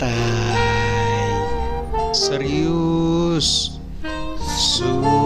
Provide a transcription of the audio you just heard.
santai serius. Su